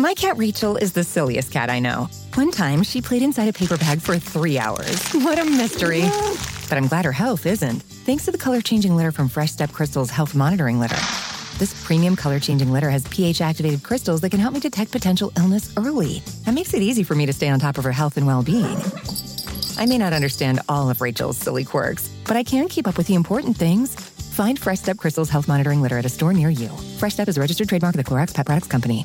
My cat Rachel is the silliest cat I know. One time, she played inside a paper bag for three hours. What a mystery. But I'm glad her health isn't, thanks to the color changing litter from Fresh Step Crystal's Health Monitoring Litter. This premium color changing litter has pH activated crystals that can help me detect potential illness early. That makes it easy for me to stay on top of her health and well being. I may not understand all of Rachel's silly quirks, but I can keep up with the important things. Find Fresh Step Crystal's health monitoring litter at a store near you. Fresh Step is a registered trademark of the Clorox Pet Products Company.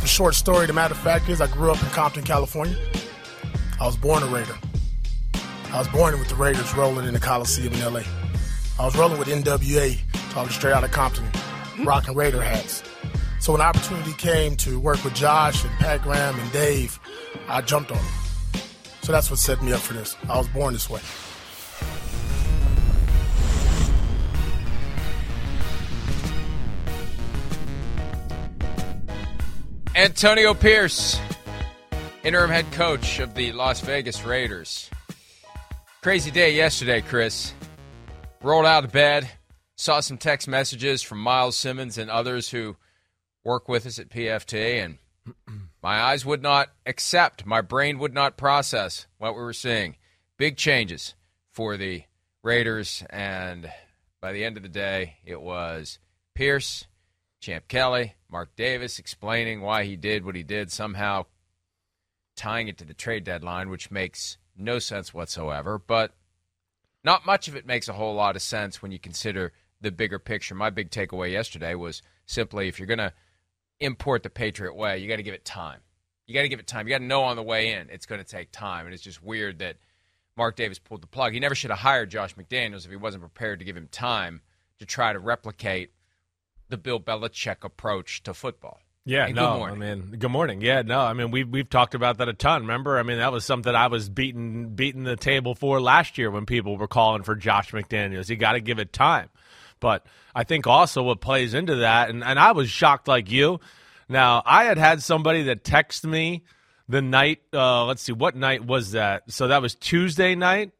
The short story, the matter of fact is I grew up in Compton, California. I was born a Raider. I was born with the Raiders rolling in the Coliseum in LA. I was rolling with NWA, talking straight out of Compton, rocking Raider hats. So when the opportunity came to work with Josh and Pat Graham and Dave, I jumped on it. So that's what set me up for this. I was born this way. Antonio Pierce, interim head coach of the Las Vegas Raiders. Crazy day yesterday, Chris. Rolled out of bed, saw some text messages from Myles Simmons and others who work with us at PFT, and my eyes would not accept, my brain would not process what we were seeing. Big changes for the Raiders, and by the end of the day, it was Pierce, Champ Kelly, Mark Davis explaining why he did what he did, somehow tying it to the trade deadline, which makes no sense whatsoever. But not much of it makes a whole lot of sense when you consider the bigger picture. My big takeaway yesterday was simply if you're going to import the Patriot way, you got to give it time. You got to give it time. You got to know on the way in it's going to take time. And it's just weird that Mark Davis pulled the plug. He never should have hired Josh McDaniels if he wasn't prepared to give him time to try to replicate the Bill Belichick approach to football. Yeah, And no. I mean, good morning. Yeah, no, I mean, we've we've talked about that a ton. Remember, I mean, that was something I was beating beating the table for last year when people were calling for Josh McDaniels. You got to give it time, but I think also what plays into that, and and I was shocked like you. Now, I had had somebody that texted me the night. Uh, let's see, what night was that? So that was Tuesday night.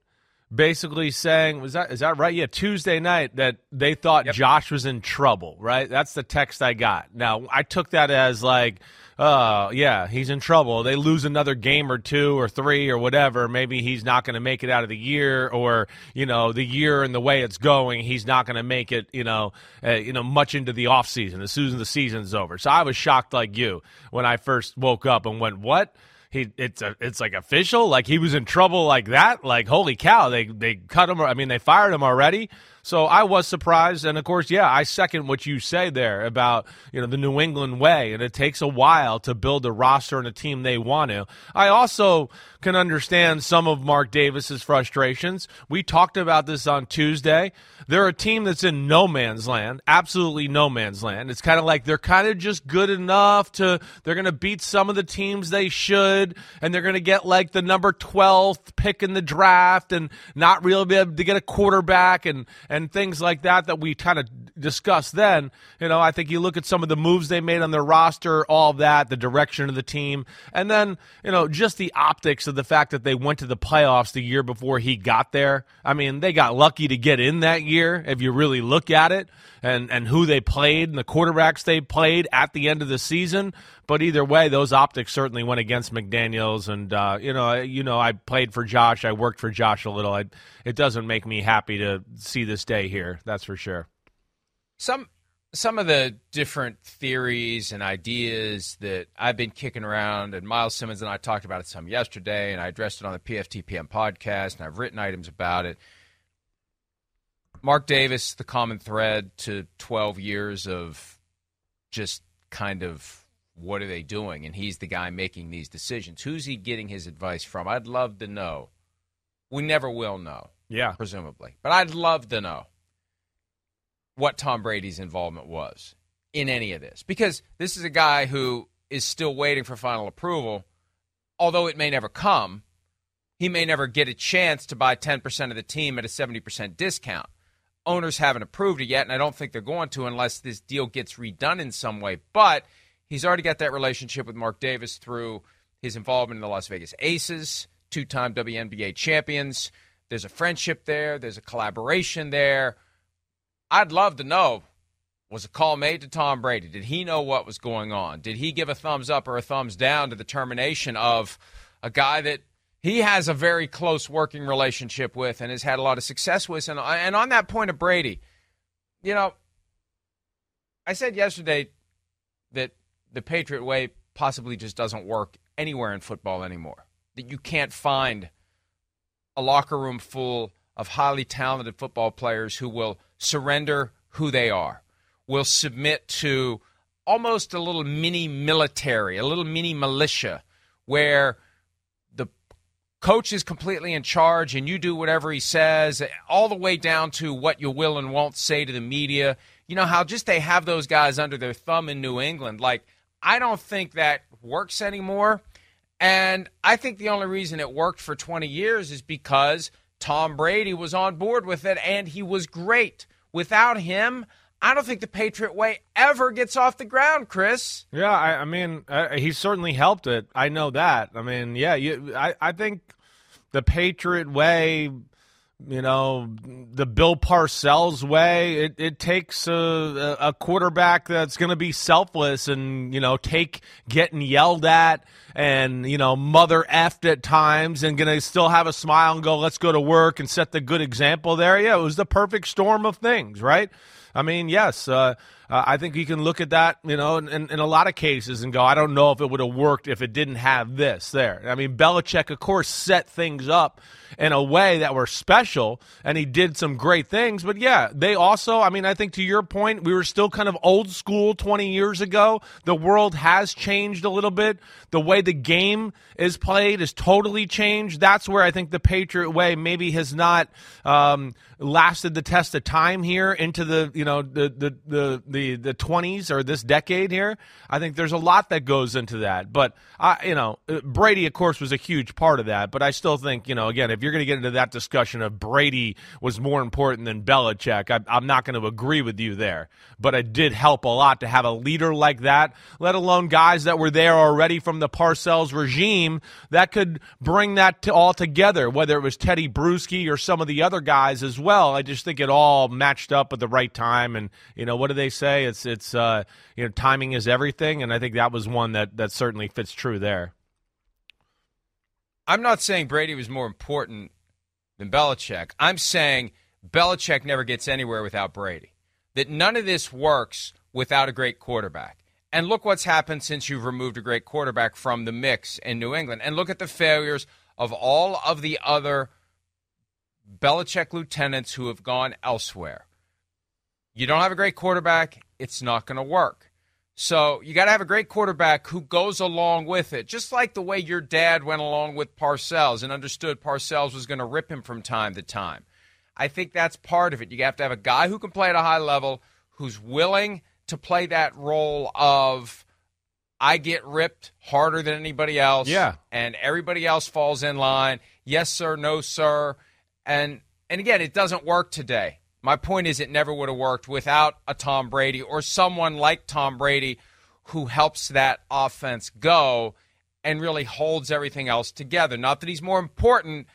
Basically saying, was that is that right? Yeah, Tuesday night that they thought Josh was in trouble. Right, that's the text I got. Now I took that as like, uh, yeah, he's in trouble. They lose another game or two or three or whatever. Maybe he's not going to make it out of the year, or you know, the year and the way it's going, he's not going to make it. You know, uh, you know, much into the off season as soon as the season's over. So I was shocked like you when I first woke up and went, what? He it's a, it's like official like he was in trouble like that like holy cow they they cut him i mean they fired him already so i was surprised and of course yeah i second what you say there about you know the new england way and it takes a while to build a roster and a team they want to. I also can understand some of mark davis's frustrations. We talked about this on tuesday. They're a team that's in no man's land absolutely no man's land. It's kind of like they're kind of just good enough to they're going to beat some of the teams they should and they're going to get like the number 12th pick in the draft and not really be able to get a quarterback and and things like that that we kind of discussed then you know i think you look at some of the moves they made on their roster all of that the direction of the team and then you know just the optics of the fact that they went to the playoffs the year before he got there i mean they got lucky to get in that year if you really look at it and and who they played and the quarterbacks they played at the end of the season but either way, those optics certainly went against McDaniels', and uh, you know, you know, I played for Josh. I worked for Josh a little. I, it doesn't make me happy to see this day here. That's for sure. Some some of the different theories and ideas that I've been kicking around, and Myles Simmons and I talked about it some yesterday, and I addressed it on the PFTPM podcast, and I've written items about it. Mark Davis, the common thread to 12 years of just kind of what are they doing? And he's the guy making these decisions. Who's he getting his advice from? I'd love to know. We never will know. Yeah. Presumably. But I'd love to know what Tom Brady's involvement was in any of this because this is a guy who is still waiting for final approval, although it may never come. He may never get a chance to buy 10% of the team at a 70% discount. Owners haven't approved it yet, and I don't think they're going to unless this deal gets redone in some way. But he's already got that relationship with Mark Davis through his involvement in the Las Vegas Aces, two time WNBA champions. There's a friendship there, there's a collaboration there I'd love to know was a call made to Tom Brady? Did he know what was going on? Did he give a thumbs up or a thumbs down to the termination of a guy that he has a very close working relationship with and has had a lot of success with? And, and on that point of Brady, you know, I said yesterday that the Patriot way possibly just doesn't work anywhere in football anymore. That you can't find a locker room full of highly talented football players who will surrender who they are, will submit to almost a little mini military, a little mini militia where the coach is completely in charge and you do whatever he says, all the way down to what you will and won't say to the media. You know how just they have those guys under their thumb in New England. Like, I don't think that works anymore. And I think the only reason it worked for 20 years is because Tom Brady was on board with it, and he was great. Without him, I don't think the Patriot way ever gets off the ground, Chris. Yeah, I, I mean, uh, he certainly helped it. I know that. I mean, yeah, you, I, I think the Patriot way, you know, the Bill Parcells way, it, it takes a, a quarterback that's going to be selfless and, you know, take getting yelled at and you know mother effed at times and gonna still have a smile and go let's go to work and set the good example there. Yeah it was the perfect storm of things right? I mean yes uh, I think you can look at that, you know, in, in, a lot of cases and go, I don't know if it would have worked if it didn't have this there. I mean, Belichick, of course, set things up in a way that were special, and he did some great things. But yeah, they also, I mean, I think to your point, we were still kind of old school 20 years ago. The world has changed a little bit. The way the game is played is totally changed. That's where I think the Patriot way maybe has not um, lasted the test of time here into the, you know, the, the, the, the the the 20s or this decade here. I think there's a lot that goes into that. But I, you know, uh, Brady, of course, was a huge part of that. But I still think, you know, again, if you're going to get into that discussion of Brady was more important than Belichick, I, I'm not going to agree with you there. But it did help a lot to have a leader like that, let alone guys that were there already from the Parcells regime that could bring that to all together. Whether it was Tedy Bruschi or some of the other guys as well, I just think it all matched up at the right time. And you know, what do they say? say. It's it's uh, you know timing is everything, and I think that was one that that certainly fits true there. I'm not saying Brady was more important than Belichick. I'm saying Belichick never gets anywhere without Brady. That none of this works without a great quarterback. And look what's happened since you've removed a great quarterback from the mix in New England. And look at the failures of all of the other Belichick lieutenants who have gone elsewhere you don't have a great quarterback, it's not going to work. So you got to have a great quarterback who goes along with it, just like the way your dad went along with Parcells and understood Parcells was going to rip him from time to time. I think that's part of it. You have to have a guy who can play at a high level, who's willing to play that role of I get ripped harder than anybody else. Yeah. And everybody else falls in line. Yes, sir, no, sir. And and again, it doesn't work today. My point is, it never would have worked without a Tom Brady or someone like Tom Brady who helps that offense go and really holds everything else together. Not that he's more important,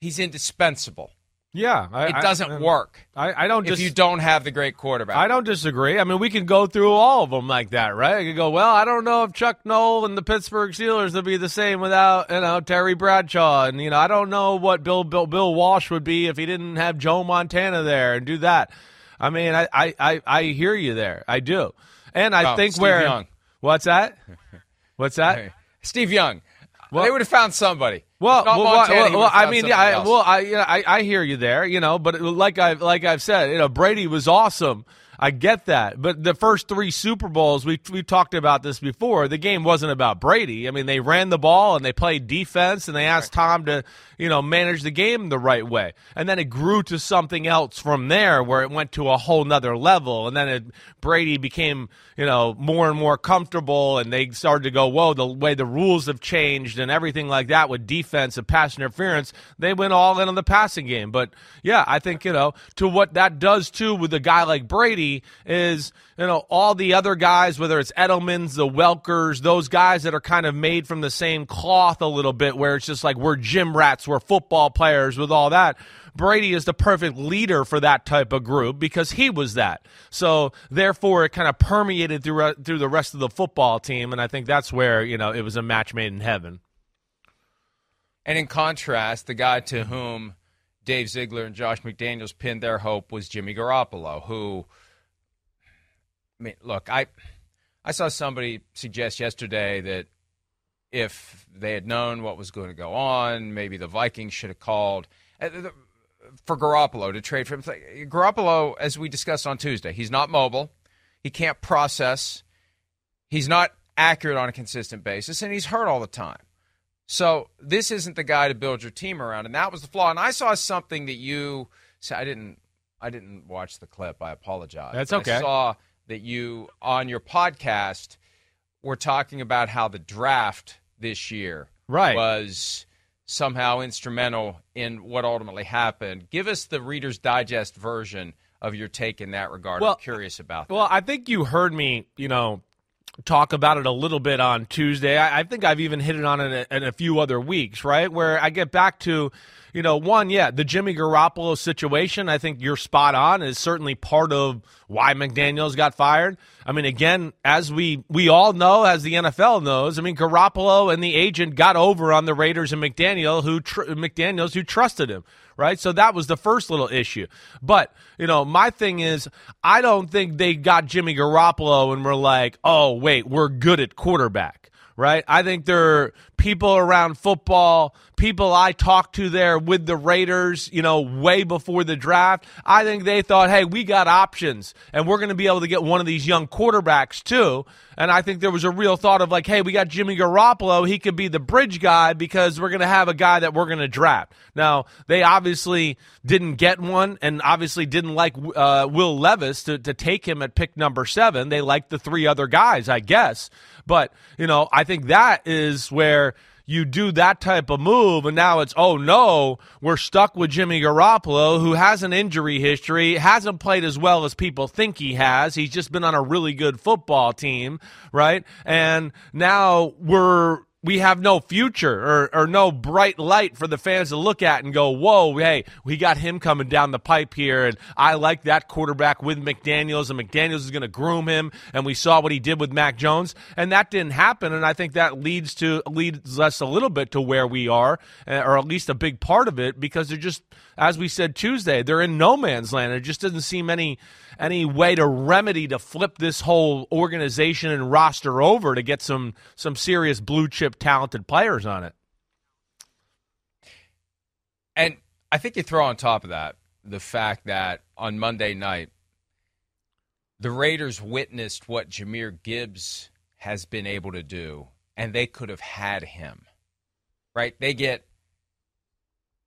he's indispensable. Yeah, I, it doesn't I, work. I, I don't. Dis- if you don't have the great quarterback, I don't disagree. I mean, we can go through all of them like that, right? I could go. Well, I don't know if Chuck Noll and the Pittsburgh Steelers would be the same without you know Terry Bradshaw, and you know I don't know what Bill Bill Bill Walsh would be if he didn't have Joe Montana there and do that. I mean, I, I, I, I hear you there. I do. And I Oh, think Steve where. Young. What's that? What's that? Steve Young. Well- they would have found somebody. Well, well, Montana, well, well, I mean, somebody I, well, I, you know, I, I hear you there, you know, but like I, like I've said, you know, Brady was awesome. I get that, but the first three Super Bowls, we we talked about this before. The game wasn't about Brady. I mean, they ran the ball and they played defense, and they asked Tom to, you know, manage the game the right way, and then it grew to something else from there, where it went to a whole nother level, and then it, Brady became, you know, more and more comfortable, and they started to go, whoa, the way the rules have changed and everything like that with defense and pass interference, they went all in on the passing game. But yeah, I think you know to what that does too with a guy like Brady is you know all the other guys, whether it's Edelman's, the Welkers, those guys that are kind of made from the same cloth a little bit, where it's just like we're gym rats, we're football players with all that. Brady is the perfect leader for that type of group because he was that. So therefore, it kind of permeated through uh, through the rest of the football team, and I think that's where you know it was a match made in heaven. And in contrast, the guy to whom Dave Ziegler and Josh McDaniels pinned their hope was Jimmy Garoppolo, who, I mean, look, I, I saw somebody suggest yesterday that if they had known what was going to go on, maybe the Vikings should have called uh, for Garoppolo to trade for him. Garoppolo, as we discussed on Tuesday, he's not mobile, he can't process, he's not accurate on a consistent basis, and he's hurt all the time. So this isn't the guy to build your team around, and that was the flaw. And I saw something that you said. I didn't. I didn't watch the clip. I apologize. That's okay. I saw that you on your podcast were talking about how the draft this year Right. was somehow instrumental in what ultimately happened. Give us the Reader's Digest version of your take in that regard. Well, I'm curious about that. Well, I think you heard me, you know, talk about it a little bit on Tuesday. I, I think I've even hit it on in a, in a few other weeks, right? Where I get back to, you know, one, yeah, the Jimmy Garoppolo situation. I think you're spot on. Is certainly part of why McDaniels got fired. I mean, again, as we we all know, as the NFL knows, I mean, Garoppolo and the agent got over on the Raiders and McDaniel, who tr- McDaniels who trusted him right? So that was the first little issue. But, you know, my thing is, I don't think they got Jimmy Garoppolo and were like, oh, wait, we're good at quarterback, right? I think there are people around football, people I talked to there with the Raiders, you know, way before the draft. I think they thought, hey, we got options and we're going to be able to get one of these young quarterbacks too. And I think there was a real thought of like, hey, we got Jimmy Garoppolo. He could be the bridge guy because we're going to have a guy that we're going to draft. Now, they obviously didn't get one and obviously didn't like uh, Will Levis to, to take him at pick number seven. They liked the three other guys, I guess. But, you know, I think that is where you do that type of move, and now it's, oh no, we're stuck with Jimmy Garoppolo, who has an injury history, hasn't played as well as people think he has. He's just been on a really good football team, right? And now we're we have no future or, or no bright light for the fans to look at and go, whoa, hey, we got him coming down the pipe here. And I like that quarterback with McDaniels, and McDaniels is going to groom him. And we saw what he did with Mac Jones, and that didn't happen. And I think that leads to leads us a little bit to where we are, uh, or at least a big part of it, because they're just, as we said Tuesday, they're in no man's land. It just doesn't seem any any way to remedy to flip this whole organization and roster over to get some some serious blue chip talented players on it. And I think you throw on top of that the fact that on Monday night, the Raiders witnessed what Jahmyr Gibbs has been able to do, and they could have had him. Right? They get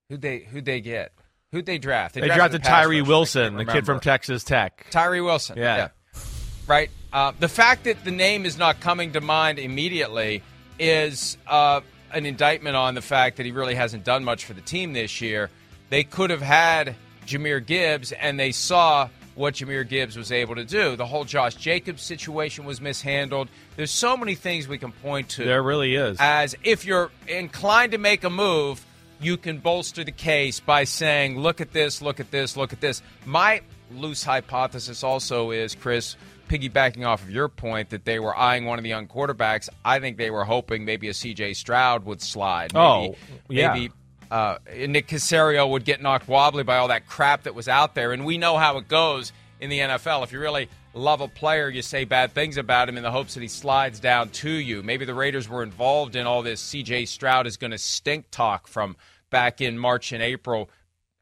who they who they get? Who'd they draft? They, drafted drafted a Tyree Wilson, the kid from. Texas Tech. Tyree Wilson. Yeah. Right. Uh, the fact that the name is not coming to mind immediately is uh, an indictment on the fact that he really hasn't done much for the team this year. They could have had Jahmyr Gibbs, and they saw what Jahmyr Gibbs was able to do. The whole Josh Jacobs situation was mishandled. There's so many things we can point to There really is. as if you're inclined to make a move, you can bolster the case by saying, look at this, look at this, look at this. My loose hypothesis also is, Chris, piggybacking off of your point that they were eyeing one of the young quarterbacks, I think they were hoping maybe a CJ Stroud would slide. Maybe, Oh, yeah. Maybe uh, Nick Caserio would get knocked wobbly by all that crap that was out there. And we know how it goes in the NFL. If you really love a player, you say bad things about him in the hopes that he slides down to you. Maybe the Raiders were involved in all this. CJ Stroud is going to stink talk from back in March and April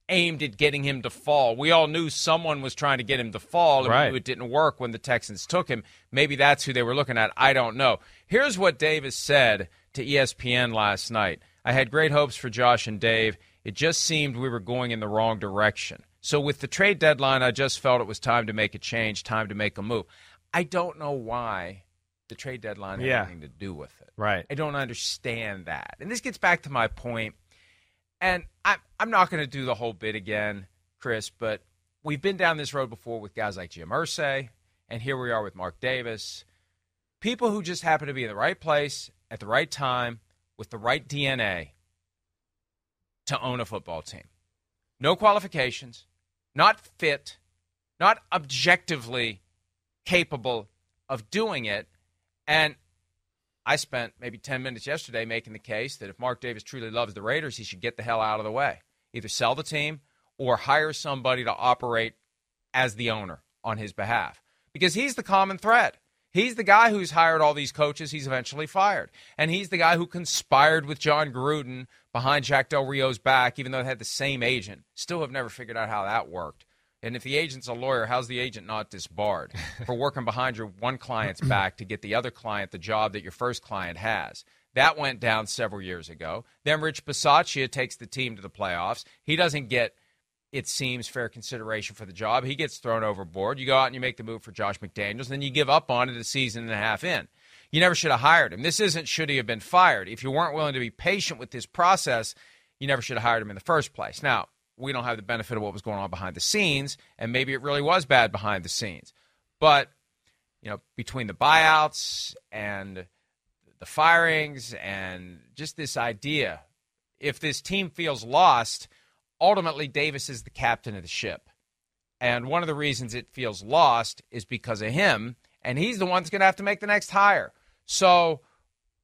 aimed at getting him to fall. We all knew someone was trying to get him to fall, and right. it didn't work when the Texans took him. Maybe that's who they were looking at. I don't know. Here's what Davis said to ESPN last night. I had great hopes for Josh and Dave. It just seemed we were going in the wrong direction. So with the trade deadline, I just felt it was time to make a change, time to make a move. I don't know why the trade deadline had Yeah. anything to do with it. Right. I don't understand that. And this gets back to my point. And I'm, I'm not going to do the whole bit again, Chris, but we've been down this road before with guys like Jim Irsay, and here we are with Mark Davis. People who just happen to be in the right place at the right time with the right DNA to own a football team. No qualifications, not fit, not objectively capable of doing it. And I spent maybe 10 minutes yesterday making the case that if Mark Davis truly loves the Raiders, he should get the hell out of the way. Either sell the team or hire somebody to operate as the owner on his behalf because he's the common thread. He's the guy who's hired all these coaches he's eventually fired. And he's the guy who conspired with Jon Gruden behind Jack Del Rio's back, even though they had the same agent. Still have never figured out how that worked. And if the agent's a lawyer, how's the agent not disbarred for working behind your one client's back to get the other client the job that your first client has? That went down several years ago. Then Rich Bisaccia takes the team to the playoffs. He doesn't get, it seems, fair consideration for the job. He gets thrown overboard. You go out and you make the move for Josh McDaniels, and then you give up on it a season and a half in. You never should have hired him. This isn't should he have been fired. If you weren't willing to be patient with this process, you never should have hired him in the first place. Now, we don't have the benefit of what was going on behind the scenes, and maybe it really was bad behind the scenes. But, you know, between the buyouts and the firings and just this idea, if this team feels lost, ultimately Davis is the captain of the ship. And one of the reasons it feels lost is because of him, and he's the one that's going to have to make the next hire. So,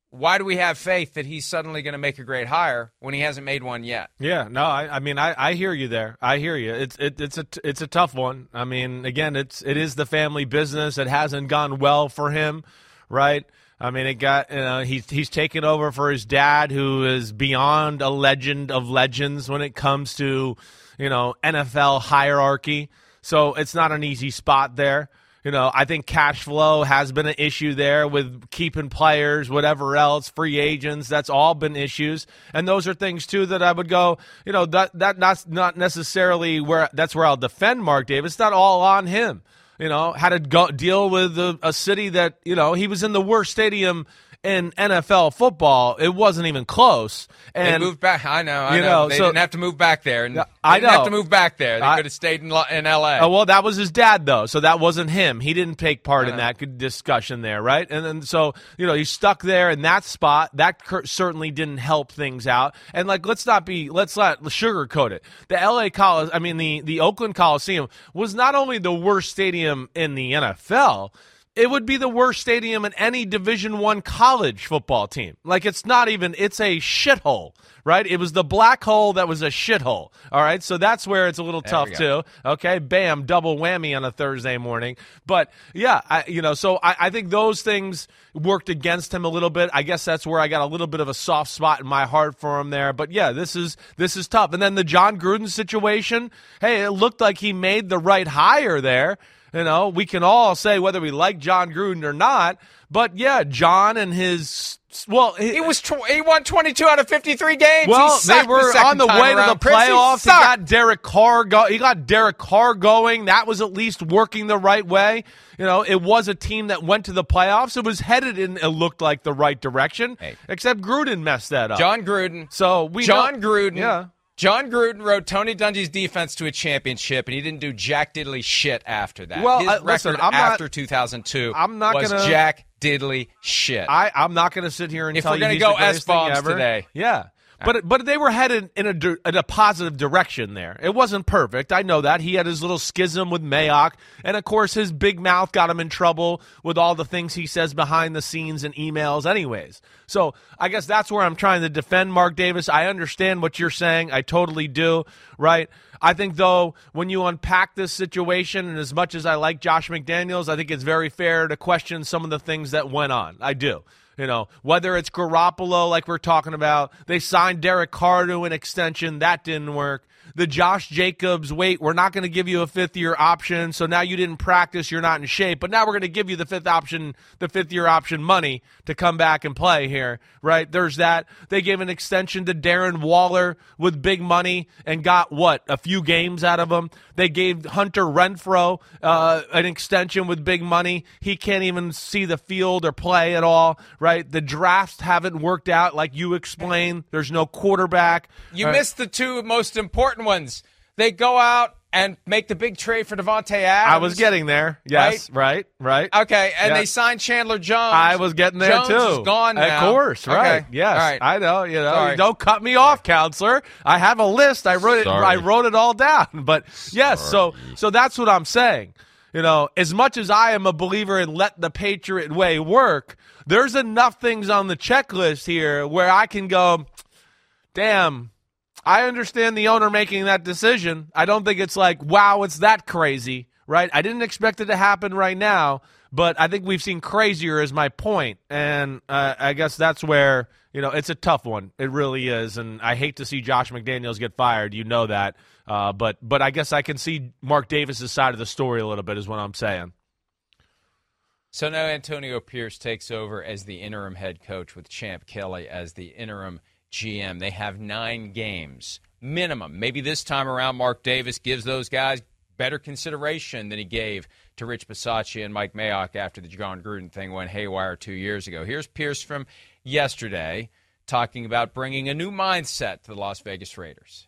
why do we have faith that he's suddenly going to make a great hire when he hasn't made one yet? Yeah, no, I, I mean, I, I hear you there. I hear you. It's it, it's a it's a tough one. I mean, again, it's it is the family business. It hasn't gone well for him, right? I mean, it got you know he's he's taken over for his dad, who is beyond a legend of legends when it comes to you know NFL hierarchy. So it's not an easy spot there. You know, I think cash flow has been an issue there with keeping players, whatever else, free agents. That's all been issues, and those are things too that I would go. You know, that that that's not necessarily where that's where I'll defend Mark Davis. It's not all on him. You know, had to go deal with a, a city that you know he was in the worst stadium in NFL football. It wasn't even close. And they moved back. I know. I you know. know, They so- didn't have to move back there. And I didn't have to move back there. They I- could have stayed in, in L.A. Oh, well, that was his dad, though, so that wasn't him. He didn't take part in uh-huh. that discussion there, right? And then so you know he's stuck there in that spot. That cur- certainly didn't help things out. And like, let's not be, let's not sugarcoat it. The L.A. Coliseum, I mean the the Oakland Coliseum was not only the worst stadium in the NFL. It would be the worst stadium in any Division One college football team. Like it's not even. It's a shithole, right? It was the black hole that was a shithole. All right, so that's where it's a little tough too. Okay, bam, double whammy on a Thursday morning. But yeah, I, you know, so I, I think those things worked against him a little bit. I guess that's where I got a little bit of a soft spot in my heart for him there. But yeah, this is this is tough. And then the Jon Gruden situation. Hey, it looked like he made the right hire there. You know, we can all say whether we like Jon Gruden or not. But yeah, John and his well, He was tw- he won 22 out of 53 games. He well, they were second on the way to the. Chris, he playoffs. He got Derek Carr go. He got Derek Carr going. That was at least working the right way. You know, it was a team that went to the playoffs. It was headed in. It looked like the right direction. Hey. Except Gruden messed that up. Jon Gruden. So we John know- Gruden. Yeah. Jon Gruden rode Tony Dungy's defense to a championship, and he didn't do jack diddly shit after that. Well, His uh, record listen, I'm not- after 2002 I'm not was gonna- jack diddly shit. I, I'm not going to sit here and If tell we're you gonna he's go S-bombs ever. today. Yeah. But but they were headed in a in a positive direction there. It wasn't perfect. I know that he had his little schism with Mayock, and of course his big mouth got him in trouble with all the things he says behind the scenes and emails. Anyways, so I guess that's where I'm trying to defend Mark Davis. I understand what you're saying. I totally do. Right. I think though when you unpack this situation, and as much as I like Josh McDaniels, I think it's very fair to question some of the things that went on. I do. You know, whether it's Garoppolo, like we're talking about, they signed Derek Carr to an extension, that didn't work. The Josh Jacobs, wait, we're not going to give you a fifth year option, so now you didn't practice, you're not in shape, but now we're going to give you the fifth option, the fifth year option money to come back and play here, right? There's that. They gave an extension to Darren Waller with big money and got what a few games out of him. They gave Hunter Renfrow uh, an extension with big money. He can't even see the field or play at all, right? The drafts haven't worked out like you explained. There's no quarterback. You Uh, missed the two most important ones. They go out and make the big trade for Davante Adams. I was getting there. Yes, right, right. Okay, and Yeah. they signed Chandler Jones. I was getting there Jones too. Is gone now. Of course, right? Okay. Yes, All right. I know. You know, Sorry. don't cut me off, counselor. I have a list. I wrote it. I wrote it all down. But yes, so so that's what I'm saying. You know, as much as I am a believer in let the Patriot way work, there's enough things on the checklist here where I can go, damn. I understand the owner making that decision. I don't think it's like, wow, it's that crazy, right? I didn't expect it to happen right now, but I think we've seen crazier, is my point. And uh, I guess that's where, you know, it's a tough one. It really is. And I hate to see Josh McDaniels get fired. You know that. Uh, but, but I guess I can see Mark Davis's side of the story a little bit, is what I'm saying. So now Antonio Pierce takes over as the interim head coach with Champ Kelly as the interim GM. They have nine games minimum. Maybe this time around, Mark Davis gives those guys better consideration than he gave to Rich Bisaccia and Mike Mayock after the Jon Gruden thing went haywire two years ago. Here's Pierce from yesterday talking about bringing a new mindset to the Las Vegas Raiders.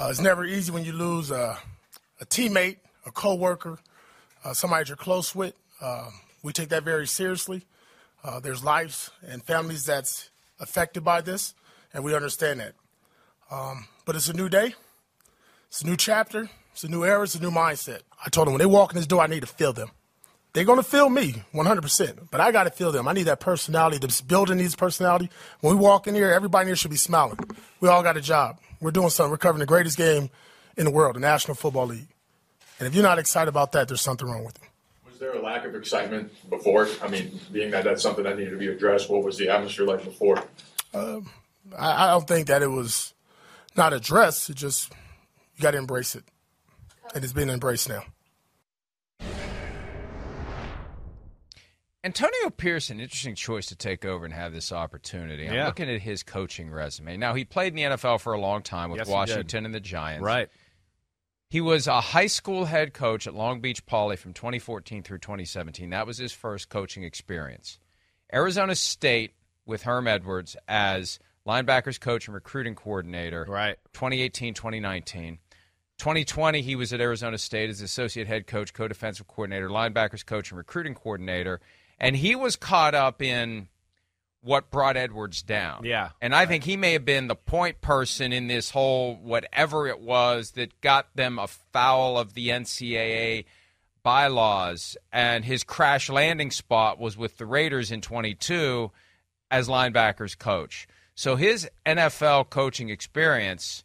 Uh, it's never easy when you lose uh, a teammate, a coworker, uh, somebody you're close with. Um, we take that very seriously. Uh, there's lives and families that's affected by this, and we understand that. Um, but it's a new day. It's a new chapter. It's a new era. It's a new mindset. I told them when they walk in this door, I need to feel them. They're going to feel me 100%, but I got to feel them. I need that personality. This building needs personality. When we walk in here, everybody in here should be smiling. We all got a job. We're doing something. We're covering the greatest game in the world, the National Football League. And if you're not excited about that, there's something wrong with you. Was there a lack of excitement before? I mean, being that that's something that needed to be addressed, what was the atmosphere like before? Um, I, I don't think that it was not addressed. It just, you got to embrace it. And it's being embraced now. Antonio Pearson, interesting choice to take over and have this opportunity. I'm looking at his coaching resume. Now, he played in the NFL for a long time with Yes. Washington and the Giants. Right. He was a high school head coach at Long Beach Poly from 2014 through 2017. That was his first coaching experience. Arizona State with Herm Edwards as linebackers coach and recruiting coordinator. Right. 2018, 2019. 2020, he was at Arizona State as associate head coach, co defensive coordinator, linebackers coach, and recruiting coordinator. And he was caught up in what brought Edwards down. Yeah. And I think he may have been the point person in this whole whatever it was that got them afoul of the NCAA bylaws. And his crash landing spot was with the Raiders in 22 as linebackers coach. So his NFL coaching experience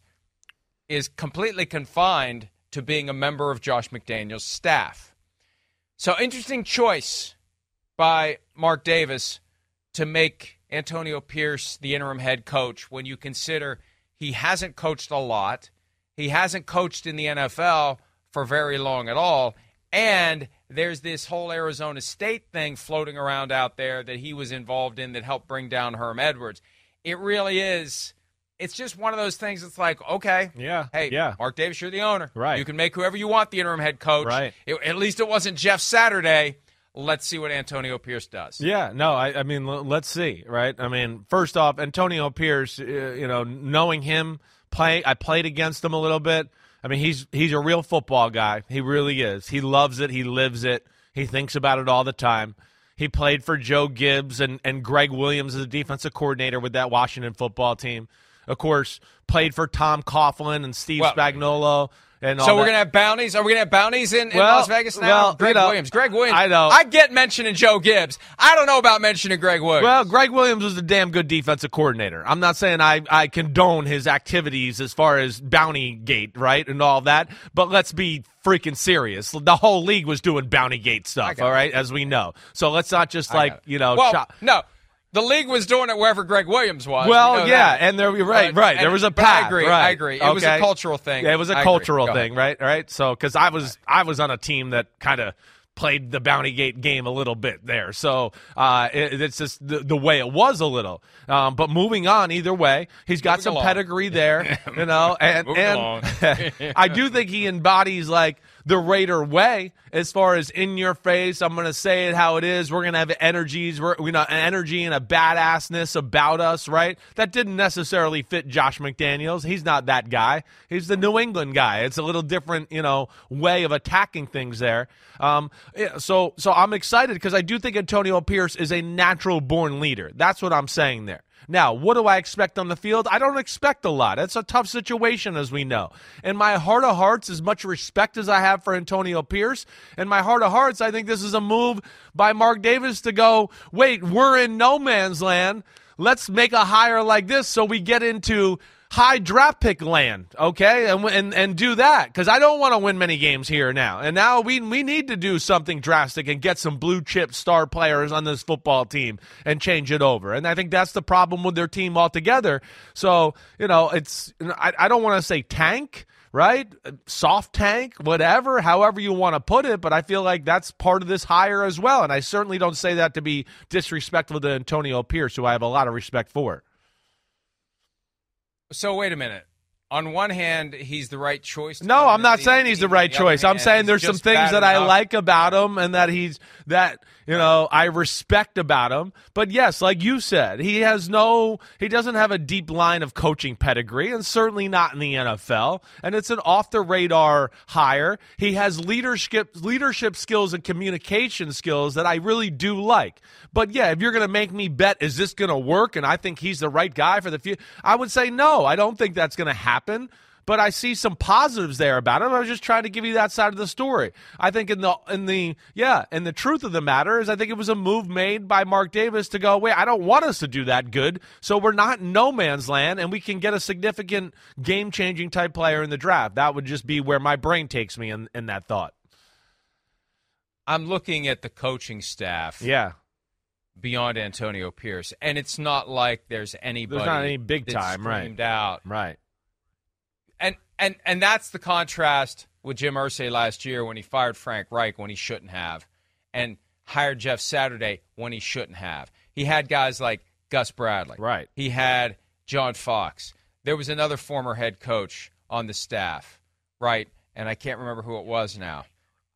is completely confined to being a member of Josh McDaniels' staff. So interesting choice by Mark Davis to make Antonio Pierce the interim head coach when you consider he hasn't coached a lot, he hasn't coached in the NFL for very long at all, and there's this whole Arizona State thing floating around out there that he was involved in that helped bring down Herm Edwards. It really is. It's just one of those things. It's like, okay, Yeah. hey, Yeah. Mark Davis, you're the owner. Right. You can make whoever you want the interim head coach. Right. It- at least it wasn't Jeff Saturday. Let's see what Antonio Pierce does. Yeah, no, I, I mean, l- let's see, right? I mean, first off, Antonio Pierce, uh, you know, knowing him, play, I played against him a little bit. I mean, he's he's a real football guy. He really is. He loves it. He lives it. He thinks about it all the time. He played for Joe Gibbs and, and Gregg Williams as a defensive coordinator with that Washington football team. Of course, played for Tom Coughlin and Steve Well- Spagnuolo. And So we're gonna have bounties. Are we gonna have bounties in, in Well, Las Vegas now? well, Greg you know, Williams. Gregg Williams. I know. I get mentioning Joe Gibbs. I don't know about mentioning Gregg Williams. Well, Gregg Williams was a damn good defensive coordinator. I'm not saying I, I condone his activities as far as bounty gate, right, and all that, but let's be freaking serious. The whole league was doing bounty gate stuff, all right, it. as we know. So let's not just I like, you know, well, chop- no. The league was doing it wherever Gregg Williams was. Well, We know yeah, that. and there, right, Uh, right. There was a path. I agree. right. I agree. It was a cultural thing. Yeah, it was a I cultural ahead. thing, right? Right. So, because I was, I was on a team that kind of played the bounty gate game a little bit there. So uh, it, it's just the, the way it was a little. Um, but moving on, either way, he's got Moving some along. pedigree there, you know, and and. I do think he embodies like the Raider way as far as in your face. I'm going to say it how it is. We're going to have energies, we're, you know, an energy and a badassness about us, right? That didn't necessarily fit Josh McDaniels. He's not that guy. He's the New England guy. It's a little different, you know, way of attacking things there. Um, so, so I'm excited because I do think Antonio Pierce is a natural born leader. That's what I'm saying there. Now, what do I expect on the field? I don't expect a lot. It's a tough situation, as we know. In my heart of hearts, as much respect as I have for Antonio Pierce, in my heart of hearts, I think this is a move by Mark Davis to go, wait, we're in no man's land. Let's make a hire like this so we get into high draft pick land, okay, and and and do that because I don't want to win many games here now. And now we we need to do something drastic and get some blue chip star players on this football team and change it over. And I think that's the problem with their team altogether. So you know, it's I, I don't want to say tank. Right? Soft tank, whatever, however you want to put it, but I feel like that's part of this hire as well. And I certainly don't say that to be disrespectful to Antonio Pierce, who I have a lot of respect for. So wait a minute. On one hand, he's the right choice. to No, I'm not saying he's the right the choice. I'm saying there's some things that I like about him and that he's that you know I respect about him. But yes, like you said, he has no he doesn't have a deep line of coaching pedigree and certainly not in the NFL. And it's an off the radar hire. He has leadership leadership skills and communication skills that I really do like. But yeah, if you're going to make me bet is this going to work and I think he's the right guy for the future, I would say no. I don't think that's going to happen but I see some positives there about him. I was just trying to give you that side of the story. I think in the in the yeah, and the truth of the matter is I think it was a move made by Mark Davis to go, wait, I don't want us to do that good. So we're not in no man's land and we can get a significant game changing type player in the draft. That would just be where my brain takes me in, in that thought. I'm looking at the coaching staff. Yeah. Beyond Antonio Pierce, and it's not like there's anybody. There's not any big time, right. out. Right. And and that's the contrast with Jim Irsay last year when he fired Frank Reich when he shouldn't have, and hired Jeff Saturday when he shouldn't have. He had guys like Gus Bradley. Right. He had John Fox. There was another former head coach on the staff, right? and I can't remember who it was now.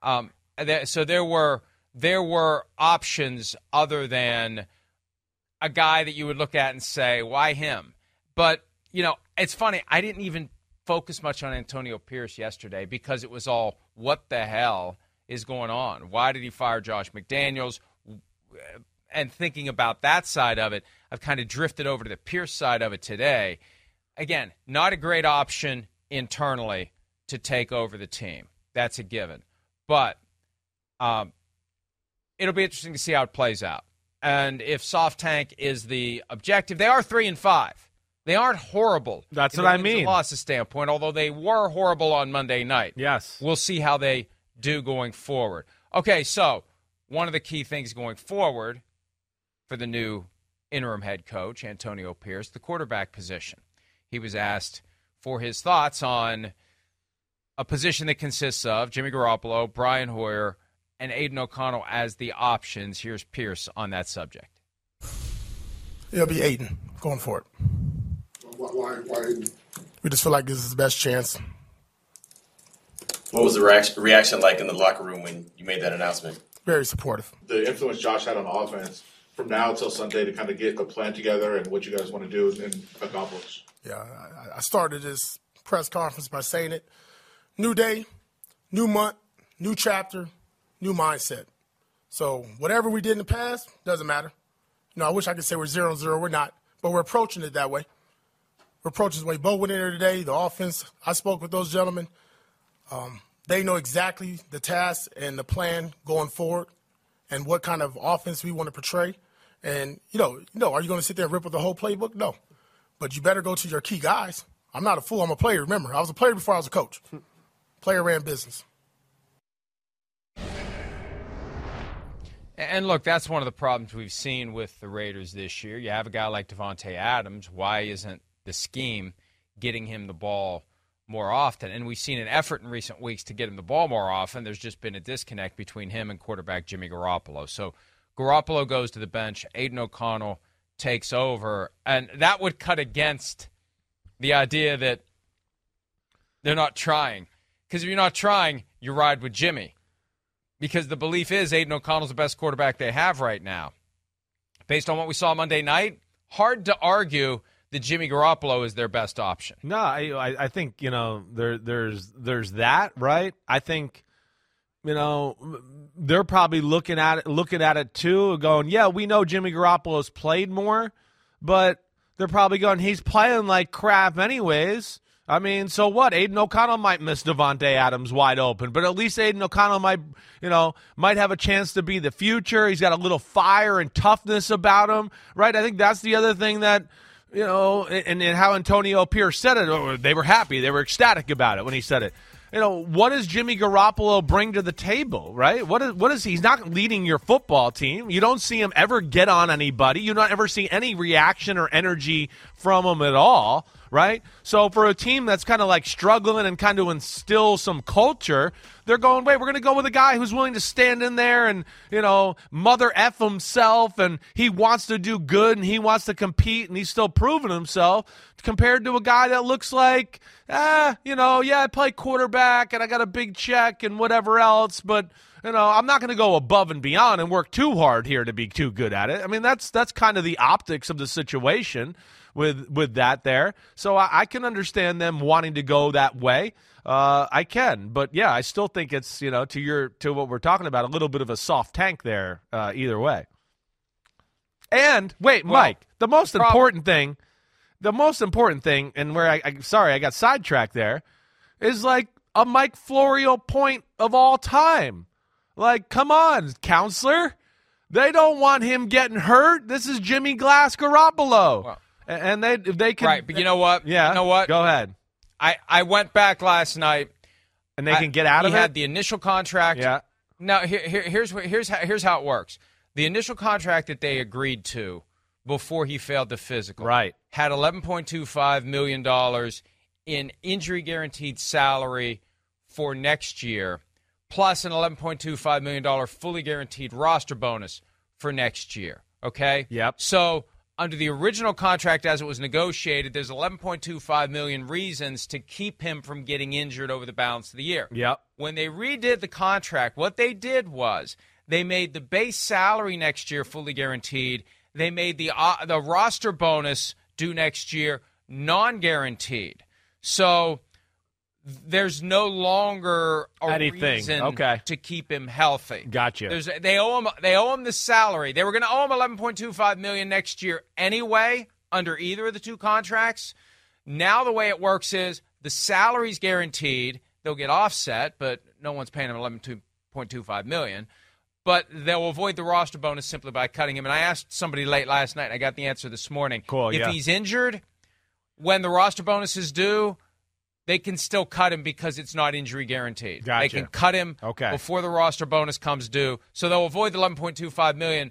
Um, so there were there were options other than a guy that you would look at and say, why him? But you know, it's funny. I didn't even focus much on Antonio Pierce yesterday because it was all what the hell is going on? Why did he fire Josh McDaniels? And thinking about that side of it, I've kind of drifted over to the Pierce side of it today. Again, not a great option internally to take over the team. That's a given. But um, it'll be interesting to see how it plays out. And if soft tank is the objective, they are three and five. They aren't horrible. That's what I wins and mean. Losses standpoint, although they were horrible on Monday night. Yes. We'll see how they do going forward. Okay, so one of the key things going forward for the new interim head coach, Antonio Pierce, the quarterback position. He was asked for his thoughts on a position that consists of Jimmy Garoppolo, Brian Hoyer, and Aidan O'Connell as the options. Here's Pierce on that subject. It'll be Aidan going for it. Why, why, why Aidan? We just feel like this is the best chance. What was the reaction, reaction like in the locker room when you made that announcement? Very supportive. The influence Josh had on the offense from now until Sunday to kind of get a plan together and what you guys want to do and accomplish. Yeah, I, I started this press conference by saying it. New day, new month, new chapter, new mindset. So whatever we did in the past doesn't matter. You know, I wish I could say we're zero zero. We're not, but we're approaching it that way. The way Bo went in there today. The offense. I spoke with those gentlemen. Um, they know exactly the task and the plan going forward, and what kind of offense we want to portray. And you know, you know, are you going to sit there and rip with the whole playbook? No, but you better go to your key guys. I'm not a fool. I'm a player. Remember, I was a player before I was a coach. Player ran business. And look, that's one of the problems we've seen with the Raiders this year. You have a guy like Davante Adams. Why isn't the scheme getting him the ball more often? And we've seen an effort in recent weeks to get him the ball more often. There's just been a disconnect between him and quarterback Jimmy Garoppolo. So Garoppolo goes to the bench. Aidan O'Connell takes over. And that would cut against the idea that they're not trying. Because if you're not trying, you ride with Jimmy because the belief is Aidan O'Connell's the best quarterback they have right now. Based on what we saw Monday night, hard to argue that Jimmy Garoppolo is their best option. No, I I- think you know there there's there's that right. I think you know they're probably looking at it looking at it too, going, yeah, we know Jimmy Garoppolo's played more, but they're probably going, he's playing like crap anyways. I mean, so what? Aidan O'Connell might miss Davante Adams wide open, but at least Aidan O'Connell might, you know, might have a chance to be the future. He's got a little fire and toughness about him, right? I think that's the other thing that, you know, and, and how Antonio Pierce said it. They were happy, they were ecstatic about it when he said it. You know, what does Jimmy Garoppolo bring to the table, right? What is what is he? He's not leading your football team. You don't see him ever get on anybody. You don't ever see any reaction or energy from him at all right? So for a team that's kind of like struggling and kind of instill some culture, they're going, wait, we're going to go with a guy who's willing to stand in there and, you know, mother F himself and he wants to do good and he wants to compete and he's still proving himself compared to a guy that looks like, ah, you know, yeah, I play quarterback and I got a big check and whatever else, but you know, I'm not going to go above and beyond and work too hard here to be too good at it. I mean, that's that's kind of the optics of the situation with with that there. So I, I can understand them wanting to go that way. Uh, I can, but yeah, I still think it's you know to your to what we're talking about a little bit of a soft tank there. Uh, either way. And wait, Well, Mike, the most important thing, the most important thing, and where I, I sorry I got sidetracked there, is like a Mike Florio point of all time. Like, come on, counselor. They don't want him getting hurt. This is Jimmy Glass Garoppolo. Well- and they they can Right, but you know what? Yeah. You know what? Go ahead. I, I went back last night. And they I- can get out of it. he had the initial contract. Yeah. Now here, here here's what here's how, here's how it works. The initial contract that they agreed to before he failed the physical, Right. had 11.25 million dollars in injury guaranteed salary for next year, plus an 11.25 million dollar fully guaranteed roster bonus for next year. Okay. Yep. So under the original contract as it was negotiated, there's 11.25 million reasons to keep him from getting injured over the balance of the year. Yep. When they redid the contract, what they did was they made the base salary next year fully guaranteed. They made the uh, the roster bonus due next year non-guaranteed. So there's no longer a Anything. reason Okay. to keep him healthy. Gotcha. There's, they owe him. They owe him the salary. They were going to owe him 11.25 million next year anyway under either of the two contracts. Now the way it works is the salary's guaranteed. They'll get offset, but no one's paying him 11.25 million. But they'll avoid the roster bonus simply by cutting him. And I asked somebody late last night. and I got the answer this morning. Cool, If yeah. he's injured, when the roster bonus is due, they can still cut him because it's not injury guaranteed. They can cut him Okay. before the roster bonus comes due. So they'll avoid the 11.25 million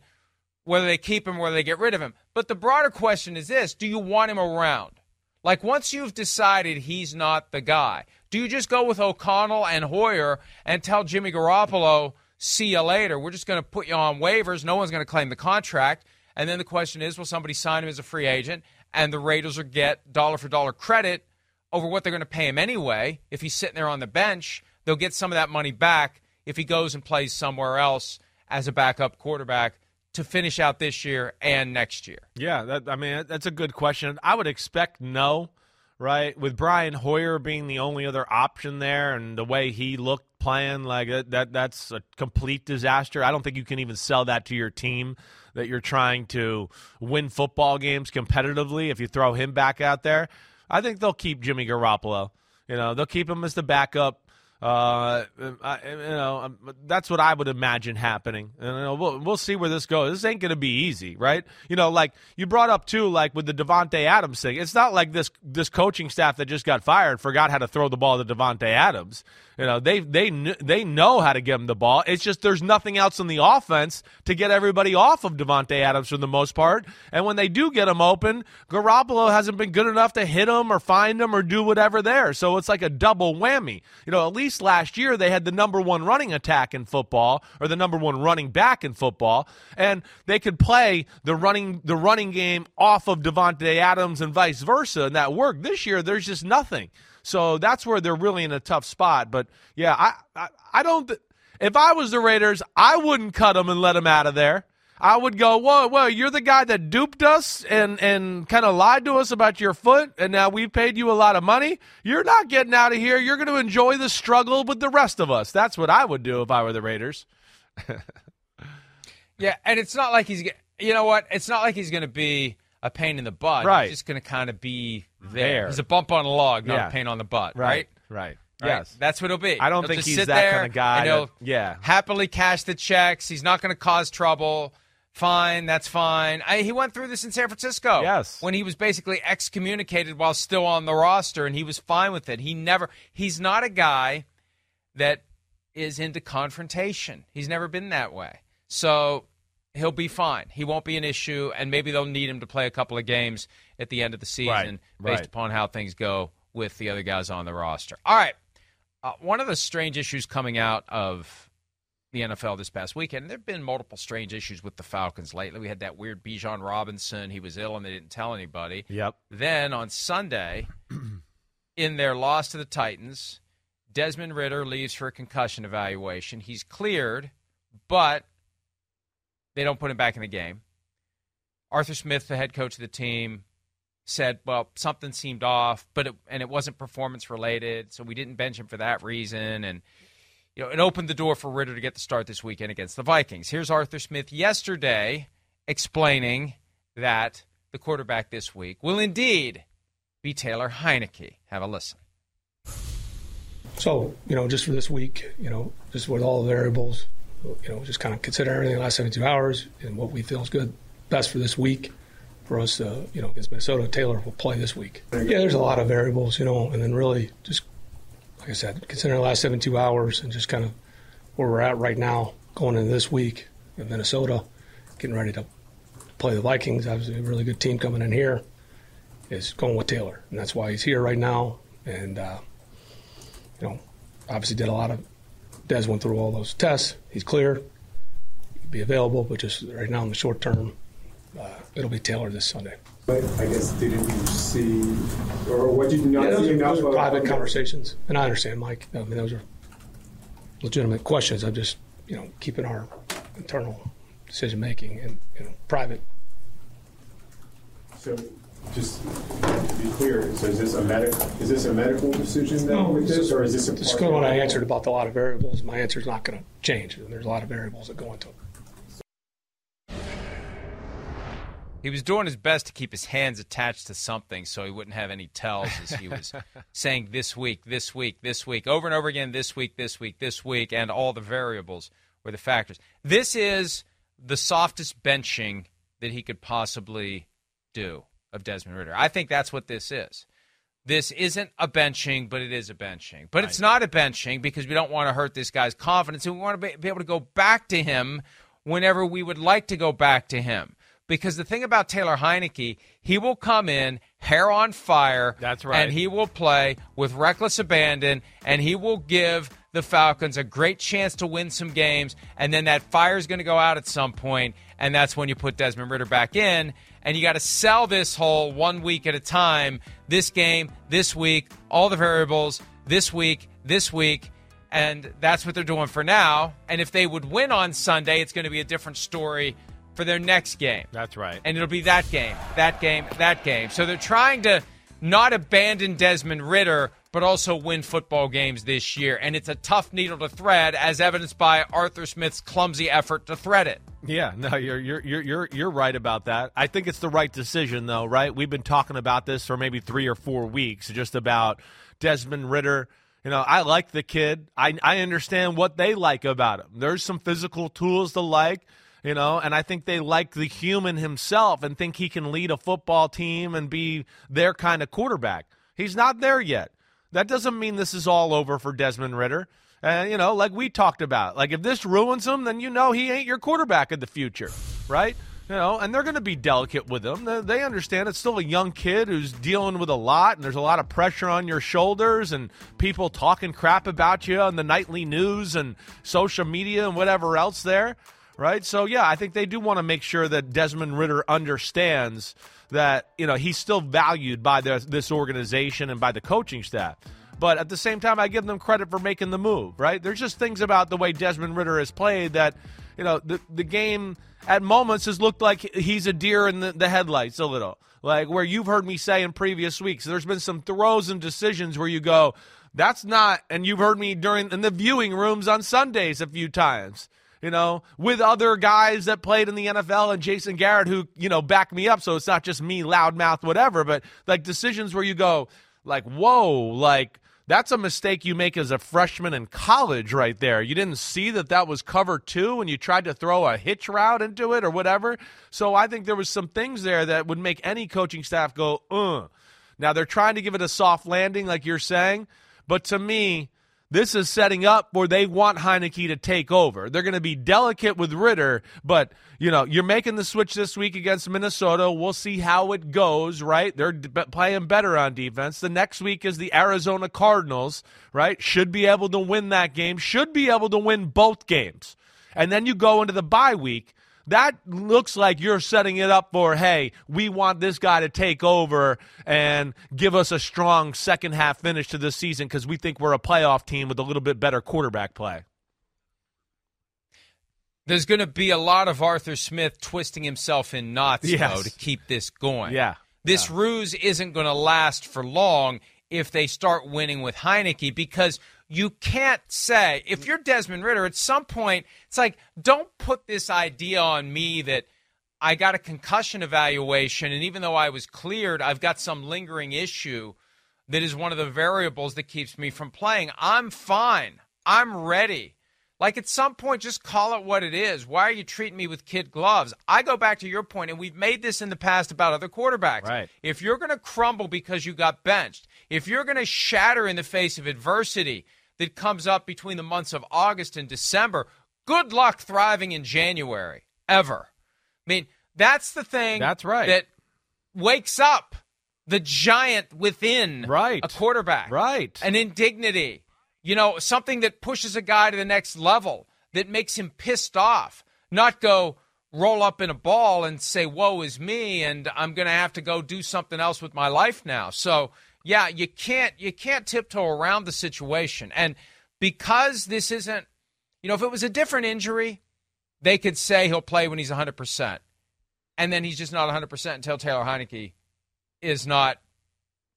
whether they keep him or whether they get rid of him. But the broader question is this, do you want him around? Like once you've decided he's not the guy, do you just go with O'Connell and Hoyer and tell Jimmy Garoppolo, "See you later. We're just going to put you on waivers. No one's going to claim the contract." And then the question is, will somebody sign him as a free agent and the Raiders will get dollar for dollar credit over what they're going to pay him anyway. If he's sitting there on the bench, they'll get some of that money back if he goes and plays somewhere else as a backup quarterback to finish out this year and next year. Yeah, that, I mean that's a good question. I would expect no, right? With Brian Hoyer being the only other option there, and the way he looked playing, like that, that that's a complete disaster. I don't think you can even sell that to your team that you're trying to win football games competitively if you throw him back out there. I think they'll keep Jimmy Garoppolo. You know, they'll keep him as the backup. Uh, I, you know, um, that's what I would imagine happening. And we'll we'll see where this goes. This ain't going to be easy, right? You know, like you brought up too, like with the Davante Adams thing. It's not like this this coaching staff that just got fired forgot how to throw the ball to Davante Adams. You know, they they they know how to give him the ball. It's just there's nothing else in the offense to get everybody off of Davante Adams for the most part. And when they do get him open, Garoppolo hasn't been good enough to hit him or find him or do whatever there. So it's like a double whammy. You know, at least last year they had the number one running attack in football or the number one running back in football, and they could play the running the running game off of Davante Adams and vice versa, and that worked. This year, there's just nothing. So that's where they're really in a tough spot. But yeah, I I, I don't. If I was the Raiders, I wouldn't cut them and let them out of there. I would go, whoa, whoa, you're the guy that duped us and, and kind of lied to us about your foot, and now we've paid you a lot of money. You're not getting out of here. You're going to enjoy the struggle with the rest of us. That's what I would do if I were the Raiders. Yeah, and it's not like he's you know what? It's not like he's going to be a pain in the butt. Right. He's just going to kind of be there. There. He's a bump on a log, not Yeah. a pain on the butt, right? Right. Right. Right? Yes. That's what it'll be. I don't He'll think he's that kinda guy and he'll that- yeah. happily cash the checks. He's not going to cause trouble. Fine, that's fine. I, he went through this in San Francisco. Yes. When he was basically excommunicated while still on the roster, and he was fine with it. He never. He's not a guy that is into confrontation. He's never been that way. So he'll be fine. He won't be an issue, and maybe they'll need him to play a couple of games at the end of the season Right, based right. upon how things go with the other guys on the roster. All right. Uh, one of the strange issues coming out of the NFL this past weekend, there have been multiple strange issues with the Falcons lately. We had that weird Bijan Robinson. He was ill and they didn't tell anybody. Yep. Then on Sunday, in their loss to the Titans, Desmond Ridder leaves for a concussion evaluation. He's cleared, but they don't put him back in the game. Arthur Smith, the head coach of the team, said, "Well, something seemed off, but it, and it wasn't performance related, so we didn't bench him for that reason." And you know, it opened the door for Ridder to get the start this weekend against the Vikings. Here's Arthur Smith yesterday explaining that the quarterback this week will indeed be Taylor Heinicke. Have a listen. So, you know, just for this week, you know, just with all the variables, you know, just kind of consider everything the last 72 hours and what we feel is good, best for this week. For us, uh, you know, against Minnesota, Taylor will play this week. Yeah, there's a lot of variables, you know, and then really just, like I said, considering the last 72 hours and just kind of where we're at right now going into this week in Minnesota, getting ready to play the Vikings. Obviously, a really good team coming in here is going with Taylor, and that's why he's here right now. And, uh, you know, obviously did a lot of. Des went through all those tests. He's clear. He'd be available, but just right now in the short term, uh, it'll be Taylor this Sunday. But I guess didn't you see, or what did you not Yeah, those see are, those are of- private conversations, and I understand, Mike. I mean, those are legitimate questions. I'm just, you know, keeping our internal decision making and you know, private. So, just to be clear, so is this a medical, is this a medical decision then with this, or is this a? Is what I answered about the lot of variables. My answer is not going to change. And there's a lot of variables that go into it. He was doing his best to keep his hands attached to something so he wouldn't have any tells as he was saying this week, this week, this week, over and over again, this week, this week, this week, and all the variables were the factors. This is the softest benching that he could possibly do of Desmond Ridder. I think that's what this is. This isn't a benching, but it is a benching. But it's not a benching because we don't want to hurt this guy's confidence and we want to be, be able to go back to him whenever we would like to go back to him. Because the thing about Taylor Heinicke, he will come in hair on fire. That's right. And he will play with reckless abandon, and he will give the Falcons a great chance to win some games. And then that fire is going to go out at some point, and that's when you put Desmond Ridder back in. And you got to sell this whole one week at a time. This game, this week, all the variables, this week, this week. And that's what they're doing for now. And if they would win on Sunday, it's going to be a different story for their next game. That's right. And it'll be that game, that game, that game. So they're trying to not abandon Desmond Ridder, but also win football games this year. And it's a tough needle to thread, as evidenced by Arthur Smith's clumsy effort to thread it. Yeah, no, you're you're you're you're you're right about that. I think it's the right decision, though. Right? We've been talking about this for maybe three or four weeks, just about Desmond Ridder. You know, I like the kid. I I understand what they like about him. There's some physical tools to like. You know, and I think they like the human himself and think he can lead a football team and be their kind of quarterback. He's not there yet. That doesn't mean this is all over for Desmond Ridder. And, you know, like we talked about, like if this ruins him, then you know he ain't your quarterback in the future, right? You know, and they're going to be delicate with him. They understand it's still a young kid who's dealing with a lot, and there's a lot of pressure on your shoulders, and people talking crap about you on the nightly news and social media and whatever else there, right? So, yeah, I think they do want to make sure that Desmond Ridder understands that, you know, he's still valued by this, this organization and by the coaching staff. But at the same time, I give them credit for making the move, right? There's just things about the way Desmond Ridder has played that, you know, the, the game at moments has looked like he's a deer in the, the headlights a little. Like where you've heard me say in previous weeks, there's been some throws and decisions where you go, that's not, and you've heard me during in the viewing rooms on Sundays a few times you know, with other guys that played in the NFL and Jason Garrett who, you know, back me up. So it's not just me, loudmouth, whatever, but like decisions where you go, like, whoa, like, that's a mistake you make as a freshman in college right there. You didn't see that that was cover two and you tried to throw a hitch route into it or whatever. So I think there was some things there that would make any coaching staff go, uh. Now they're trying to give it a soft landing, like you're saying, but to me, this is setting up where they want Heinicke to take over. They're going to be delicate with Ridder, but you know you're making the switch this week against Minnesota. We'll see how it goes. Right? They're playing better on defense. The next week is the Arizona Cardinals. Right? Should be able to win that game. Should be able to win both games. And then you go into the bye week. That looks like you're setting it up for, hey, we want this guy to take over and give us a strong second half finish to this season because we think we're a playoff team with a little bit better quarterback play. There's going to be a lot of Arthur Smith twisting himself in knots, Yes. though, to keep this going. Yeah. This ruse isn't going to last for long if they start winning with Heinicke because you can't say, if you're Desmond Ridder, at some point, it's like, don't put this idea on me that I got a concussion evaluation, and even though I was cleared, I've got some lingering issue that is one of the variables that keeps me from playing. I'm fine. I'm ready. Like at some point, just call it what it is. Why are you treating me with kid gloves? I go back to your point, and we've made this in the past about other quarterbacks. Right. If you're going to crumble because you got benched, if you're going to shatter in the face of adversity that comes up between the months of August and December, good luck thriving in January, ever. I mean, that's the thing That's right. that wakes up the giant within Right. a quarterback. Right. An indignity. You know, something that pushes a guy to the next level, that makes him pissed off. Not go, roll up in a ball and say, "Woe is me," and I'm going to have to go do something else with my life now. So, yeah, you can't you can't tiptoe around the situation. And because this isn't, you know, if it was a different injury, they could say he'll play when he's 100 percent, and then he's just not 100 percent until Taylor Heinicke is not,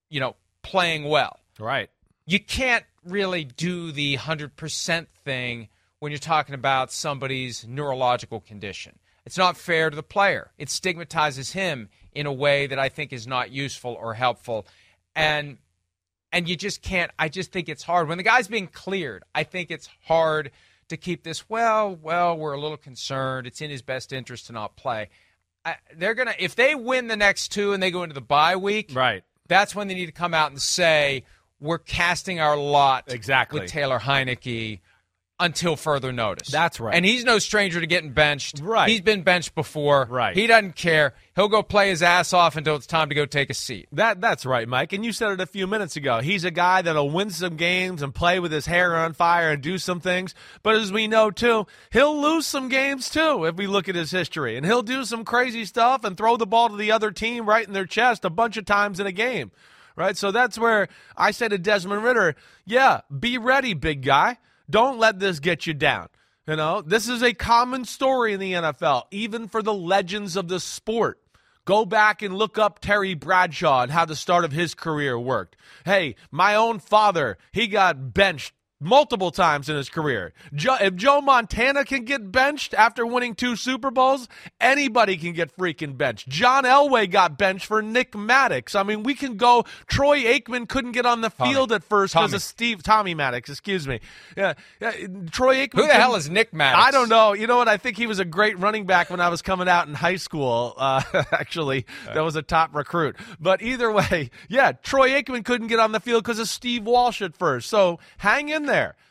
you know, playing well. Right. You can't really do the 100% thing when you're talking about somebody's neurological condition. It's not fair to the player. It stigmatizes him in a way that I think is not useful or helpful. And and you just can't I just think it's hard when the guy's being cleared. I think it's hard to keep this well, well, we're a little concerned. It's in his best interest to not play. I, they're to if they win the next two and they go into the bye week. Right. That's when they need to come out and say we're casting our lot exactly with Taylor Heinicke until further notice. That's right. And he's no stranger to getting benched. Right. He's been benched before. Right. He doesn't care. He'll go play his ass off until it's time to go take a seat. That that's right, Mike. And you said it a few minutes ago. He's a guy that'll win some games and play with his hair on fire and do some things. But as we know too, he'll lose some games too if we look at his history. And he'll do some crazy stuff and throw the ball to the other team right in their chest a bunch of times in a game. Right? So that's where I say to Desmond Ridder, yeah, be ready, big guy. Don't let this get you down. You know, this is a common story in the NFL, even for the legends of the sport. Go back and look up Terry Bradshaw and how the start of his career worked. Hey, my own father, he got benched multiple times in his career. Joe, if Joe Montana can get benched after winning two Super Bowls, anybody can get freaking benched. John Elway got benched for Nick Maddox. I mean, we can go. Troy Aikman couldn't get on the Tommy. field at first because of Steve Tommy Maddox. Excuse me. Yeah, yeah Troy Aikman. Who the hell is Nick Maddox? I don't know. You know what? I think he was a great running back when I was coming out in high school. Uh, actually, that was a top recruit. But either way, yeah, Troy Aikman couldn't get on the field because of Steve Walsh at first. So hang in there.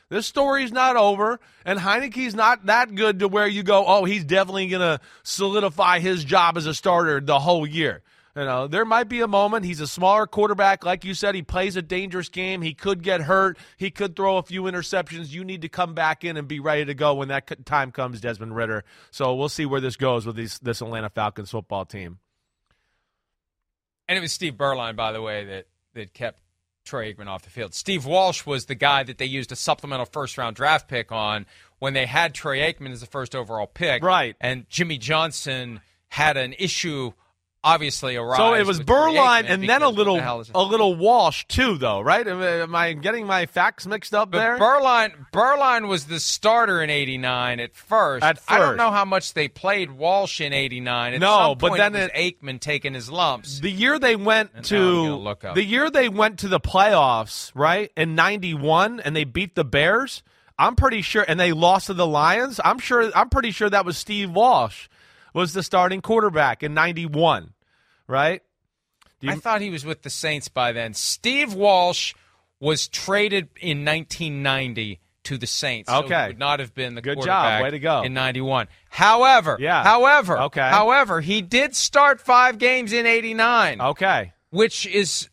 This story's not over, and Heinicke's not that good to where you go, oh, he's definitely going to solidify his job as a starter the whole year. You know, there might be a moment. He's a smaller quarterback. Like you said, he plays a dangerous game. He could get hurt. He could throw a few interceptions. You need to come back in and be ready to go when that time comes, Desmond Ridder. So we'll see where this goes with these, this Atlanta Falcons football team. And it was Steve Beuerlein, by the way, that, that kept Troy Aikman off the field. Steve Walsh was the guy that they used a supplemental first round draft pick on when they had Troy Aikman as the first overall pick. Right. And Jimmy Johnson had an issue, obviously, arise. So it was Beuerlein and then a little the it? a little Walsh too, though, right? Am, am I getting my facts mixed up But there? Beuerlein, Beuerlein was the starter in '89 at first. At I don't know how much they played Walsh in '89. No, some but then it was Aikman taking his lumps. The year they went And to gonna look up. the year they went to the playoffs, right? In 91 and they beat the Bears. I'm pretty sure and they lost to the Lions. I'm sure I'm pretty sure that was Steve Walsh was the starting quarterback in 91, right? You- I thought he was with the Saints by then. Steve Walsh was traded in 1990 to the Saints. so he Okay. would not have been the Good job. Way to go. in 91. However, Yeah. however, Okay. however, he did start 5 games in 89. Okay. Which is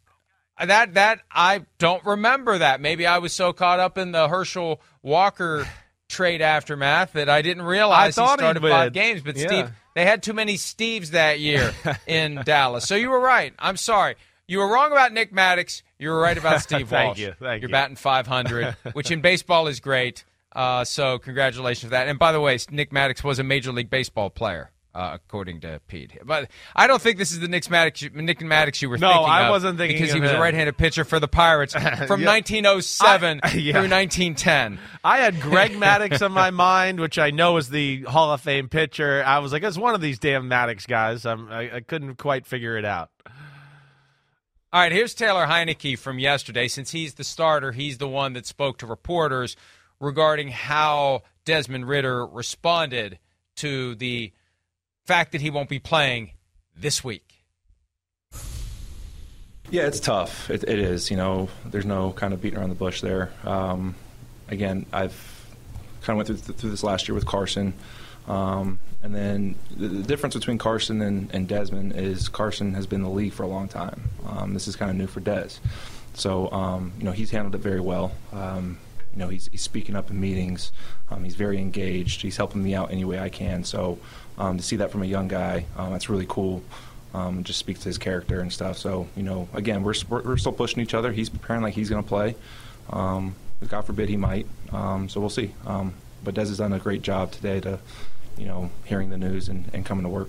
that that I don't remember that. Maybe I was so caught up in the Herschel Walker trade aftermath that I didn't realize I thought he he started five games. But Yeah. Steve, they had too many Steves that year in Dallas. So you were right. I'm sorry. You were wrong about Nick Maddox. You were right about Steve Thank Walsh. you. Thank You're you. batting 500, which in baseball is great. Uh, so congratulations for that. And by the way, Nick Maddox was a Major League Baseball player. Uh, according to Pete, but I don't think this is the Nick Maddox, Nick Maddox you were thinking of. No, thinking I wasn't thinking because he was a right-handed pitcher for the Pirates from Yeah. 1907 I- yeah. through 1910. I had Greg Maddux on my mind, which I know is the Hall of Fame pitcher. I was like, it's one of these damn Maddox guys. I'm, I, I couldn't quite figure it out. All right, here's Taylor Heinicke from yesterday. Since he's the starter, he's the one that spoke to reporters regarding how Desmond Ridder responded to the fact that he won't be playing this week. Yeah, it's tough. It, it is. You know, there's no kind of beating around the bush there. Um, again, I've kind of went through, through this last year with Carson. Um, and then the, the difference between Carson and, and Desmond is Carson has been in the league for a long time. Um, this is kind of new for Des. So, um, you know, he's handled it very well. You know, he's, he's speaking up in meetings. Um, he's very engaged. He's helping me out any way I can. So um, to see that from a young guy, um, that's really cool. Um, just speaks to his character and stuff. So you know, again, we're we're, we're still pushing each other. He's preparing like he's going to play. Um, God forbid he might. Um, so we'll see. Um, but Des has done a great job today to, you know, hearing the news and, and coming to work.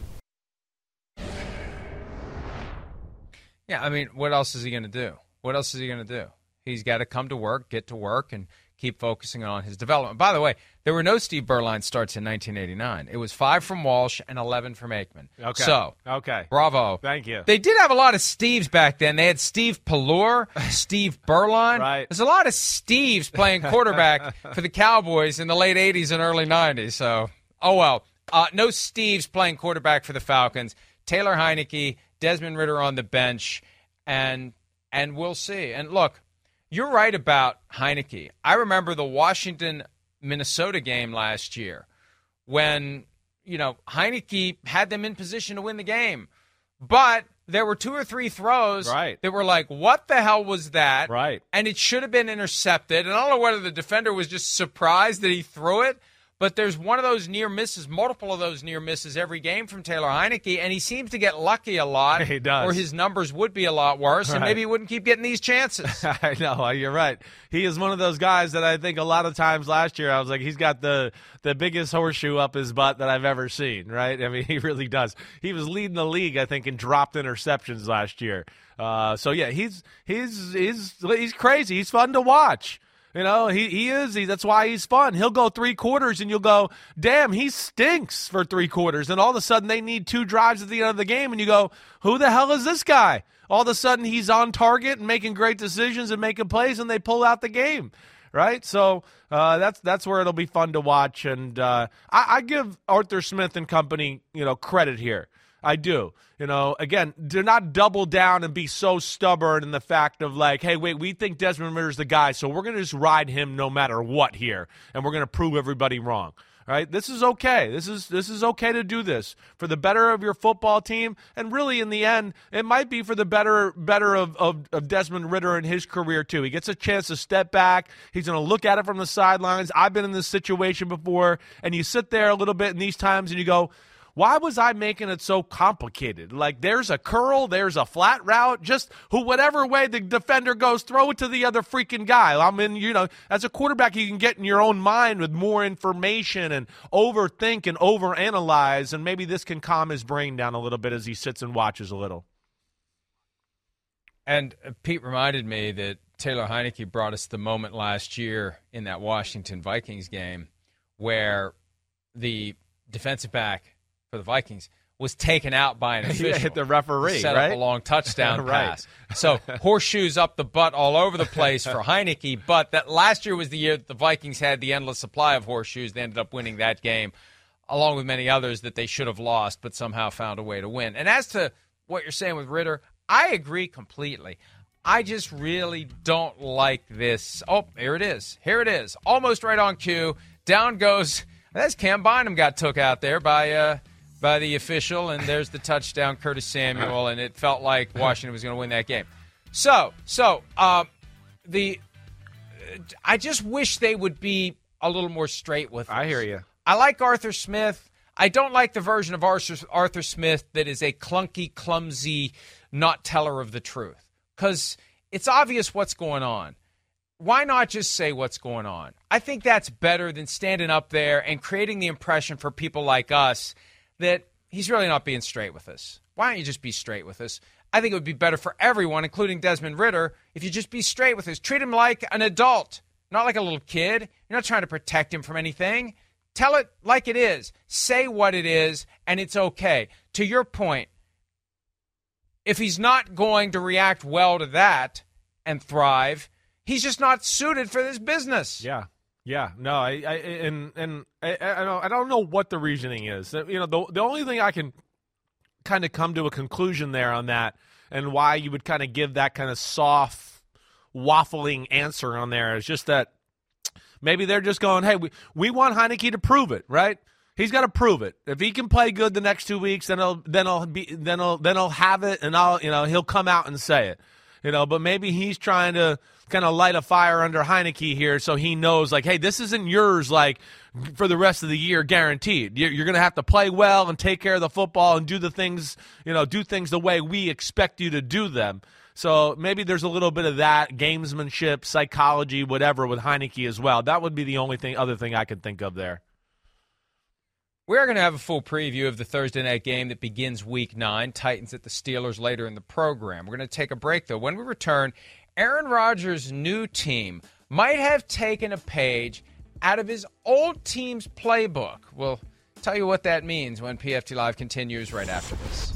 Yeah, I mean, what else is he going to do? What else is he going to do? He's got to come to work, get to work, and keep focusing on his development. By the way, there were no Steve Beuerlein starts in 1989. It was five from Walsh and 11 from Aikman. Okay. So, okay. bravo. Thank you. They did have a lot of Steves back then. They had Steve Pelluer, Steve Beuerlein. Right. There's a lot of Steves playing quarterback for the Cowboys in the late 80s and early 90s. So, oh well. Uh, no Steves playing quarterback for the Falcons. Taylor Heinicke, Desmond Ridder on the bench, and and we'll see. And look, you're right about Heinicke. I remember the Washington Minnesota game last year when, you know, Heinicke had them in position to win the game. But there were two or three throws Right. that were like, what the hell was that? Right. And it should have been intercepted. And I don't know whether the defender was just surprised that he threw it, but there's one of those near misses, multiple of those near misses every game from Taylor Heinicke, and he seems to get lucky a lot. He does. Or his numbers would be a lot worse, and maybe he wouldn't keep getting these chances. I know you're right. He is one of those guys that I think a lot of times last year I was like, he's got the the biggest horseshoe up his butt that I've ever seen. Right? I mean, he really does. He was leading the league, I think, in dropped interceptions last year. Uh, so yeah, he's he's he's he's crazy. He's fun to watch. You know, he, he is. He, that's why he's fun. He'll go three quarters, and you'll go, damn, he stinks for three quarters. And all of a sudden, they need two drives at the end of the game, and you go, who the hell is this guy? All of a sudden, he's on target and making great decisions and making plays, and they pull out the game. Right, so uh, that's that's where it'll be fun to watch, and uh, I, I give Arthur Smith and company, you know, credit here. I do. You know, again, do not double down and be so stubborn in the fact of like, hey, wait, we think Desmond Ridder's the guy, so we're going to just ride him no matter what here, and we're going to prove everybody wrong. All right, this is okay. This is this is okay to do this for the better of your football team, and really, in the end, it might be for the better better of, of, of Desmond Ridder and his career too. He gets a chance to step back. He's going to look at it from the sidelines. I've been in this situation before, and you sit there a little bit in these times, and you go, why was I making it so complicated? Like there's a curl, there's a flat route, just who whatever way the defender goes, throw it to the other freaking guy. I mean, you know, as a quarterback, you can get in your own mind with more information and overthink and overanalyze, and maybe this can calm his brain down a little bit as he sits and watches a little. And uh, Pete reminded me that Taylor Heinicke brought us the moment last year in that Washington Vikings game where the defensive back for the Vikings was taken out by an Yeah, official. hit the referee, set right? up a long touchdown Right. pass. So horseshoes up the butt all over the place for Heinicke. But that last year was the year that the Vikings had the endless supply of horseshoes. They ended up winning that game, along with many others that they should have lost, but somehow found a way to win. And as to what you're saying with Ridder, I agree completely. I just really don't like this. Oh, here it is. Here it is. Almost right on cue. Down goes. That's Cam Bynum got took out there by uh, by the official, and there's the touchdown, Curtis Samuel, and it felt like Washington was going to win that game. So, so um, the I just wish they would be a little more straight with. I hear you. I like Arthur Smith. I don't like the version of Arthur, Arthur Smith that is a clunky, clumsy, not teller of the truth. Because it's obvious what's going on. Why not just say what's going on? I think that's better than standing up there and creating the impression for people like us that he's really not being straight with us. Why don't you just be straight with us? I think it would be better for everyone, including Desmond Ridder, if you just be straight with us. Treat him like an adult, not like a little kid. You're not trying to protect him from anything. Tell it like it is. Say what it is, and it's okay. To your point, if he's not going to react well to that and thrive, he's just not suited for this business. Yeah. Yeah, no, I, I and and I, I don't know what the reasoning is. Uh, You know, the the only thing I can kind of come to a conclusion there on that, and why you would kind of give that kind of soft, waffling answer on there is just that maybe they're just going, hey, we we want Heinicke to prove it, right? He's got to prove it. If he can play good the next two weeks, then he'll then he'll be then he'll then he'll have it, and I'll you know he'll come out and say it. you know, but maybe he's trying to kind of light a fire under Heinicke here so he knows, like, hey, this isn't yours, like, for the rest of the year guaranteed. You're, going to have to play well and take care of the football and do the things, you know, do things the way we expect you to do them. So maybe there's a little bit of that gamesmanship, psychology, whatever with Heinicke as well. That would be the only thing, other thing I could think of there. We are going to have a full preview of the Thursday night game that begins week nine. Titans at the Steelers later in the program. We're going to take a break, though. When we return, Aaron Rodgers' new team might have taken a page out of his old team's playbook. We'll tell you what that means when PFT Live continues right after this.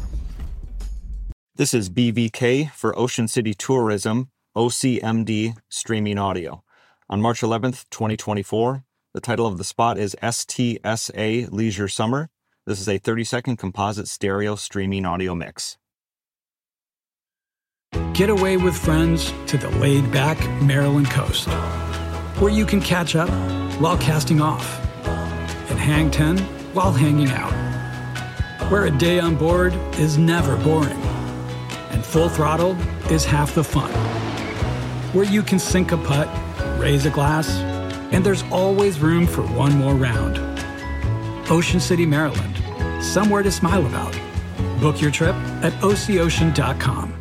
This is BVK for Ocean City Tourism, OCMD Streaming Audio. On March 11th, 2024, the title of the spot is STSA Leisure Summer. This is a 30 second composite stereo streaming audio mix. Get away with friends to the laid back Maryland coast, where you can catch up while casting off and hang 10 while hanging out, where a day on board is never boring and full throttle is half the fun, where you can sink a putt, raise a glass, and there's always room for one more round. Ocean City, Maryland, somewhere to smile about. Book your trip at OCOcean.com.